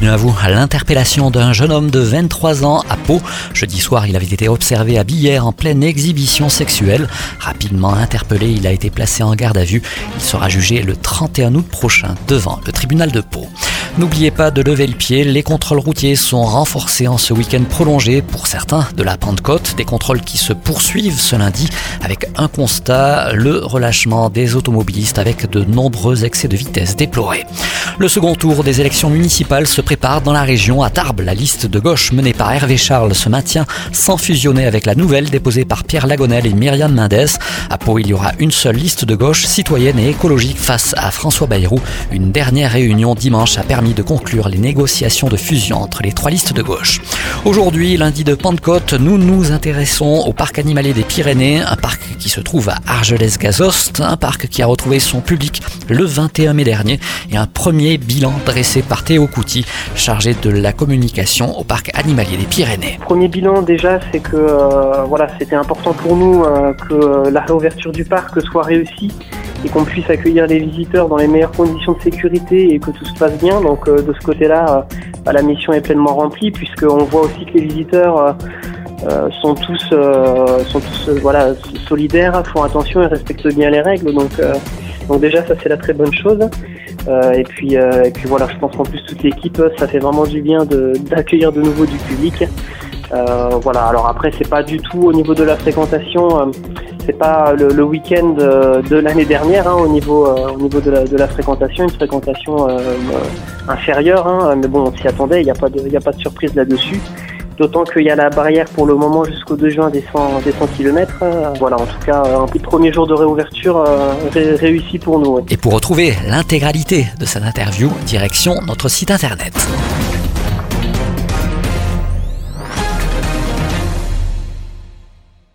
Bienvenue à vous. L'interpellation d'un jeune homme de 23 ans à Pau. Jeudi soir, il avait été observé à Billère en pleine exhibition sexuelle. Rapidement interpellé, il a été placé en garde à vue. Il sera jugé le 31 août prochain devant le tribunal de Pau. N'oubliez pas de lever le pied, les contrôles routiers sont renforcés en ce week-end prolongé pour certains de la Pentecôte, des contrôles qui se poursuivent ce lundi avec un constat, le relâchement des automobilistes avec de nombreux excès de vitesse déplorés. Le second tour des élections municipales se prépare dans la région. À Tarbes, la liste de gauche menée par Hervé Charles se maintient sans fusionner avec la nouvelle déposée par Pierre Lagonel et Myriam Mendès. À Pau, il y aura une seule liste de gauche citoyenne et écologique face à François Bayrou. Une dernière réunion dimanche a permis de conclure les négociations de fusion entre les trois listes de gauche. Aujourd'hui, lundi de Pentecôte, nous nous intéressons au parc animalier des Pyrénées, un parc qui se trouve à Argelès-Gazost, un parc qui a retrouvé son public le 21 mai dernier et un premier bilan dressé par Théo Couty, chargé de la communication au parc animalier des Pyrénées. Premier bilan déjà, c'est que euh, voilà, c'était important pour nous euh, que la réouverture du parc soit réussie et qu'on puisse accueillir les visiteurs dans les meilleures conditions de sécurité et que tout se passe bien. Donc euh, de ce côté-là, bah, la mission est pleinement remplie puisqu'on voit aussi que les visiteurs sont tous, sont tous voilà, solidaires, font attention et respectent bien les règles. Donc, donc déjà, ça c'est la très bonne chose. Euh, et puis, euh, et puis voilà, je pense qu'en plus toute l'équipe, ça fait vraiment du bien d'accueillir de, nouveau du public. Euh, voilà. Alors après, c'est pas du tout au niveau de la fréquentation. c'est pas le, week-end de l'année dernière hein, au niveau au niveau de la, de la, fréquentation, une fréquentation inférieure. Hein, mais bon, on s'y attendait. Il n'y a pas de il a pas de surprise là-dessus. D'autant qu'il y a la barrière pour le moment jusqu'au 2 juin des 100, des 100 km. Voilà, en tout cas, un premier jour de réouverture euh, réussi pour nous. Et pour retrouver l'intégralité de cette interview, direction notre site internet.